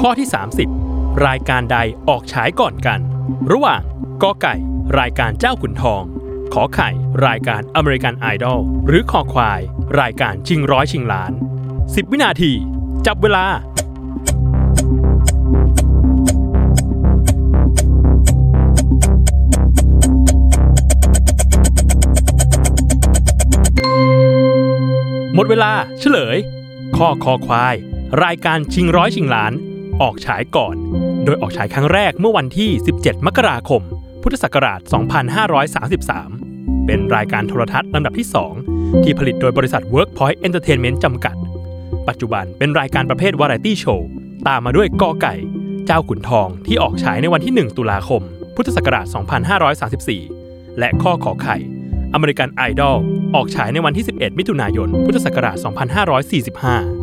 ข้อที่ 30 รายการใดออกฉายก่อนกัน ระหว่างกอไก่ รายการเจ้าขุนทอง ขอไข่ รายการอเมริกันไอดอลหรือขอควาย รายการชิงร้อยชิงล้าน 10 วินาที จับเวลาหมดเวลาเฉลย ข้อคอควาย รายการชิงร้อยชิงล้าน ออกฉายก่อน โดยออกฉายครั้งแรกเมื่อวันที่ 17 มกราคม พุทธศักราช 2533 เป็นรายการโทรทัศน์ลำดับที่ 2 ที่ผลิตโดยบริษัท Workpoint Entertainment จำกัด ปัจจุบันเป็นรายการประเภทวาไรตี้โชว์ตามมาด้วยกอไก่ เจ้าขุนทองที่ออกฉายในวันที่ 1 ตุลาคม พุทธศักราช 2534 และข้อขอไข่ อเมริกันไอดอลออกฉายในวันที่ 11 มิถุนายน พุทธศักราช 2545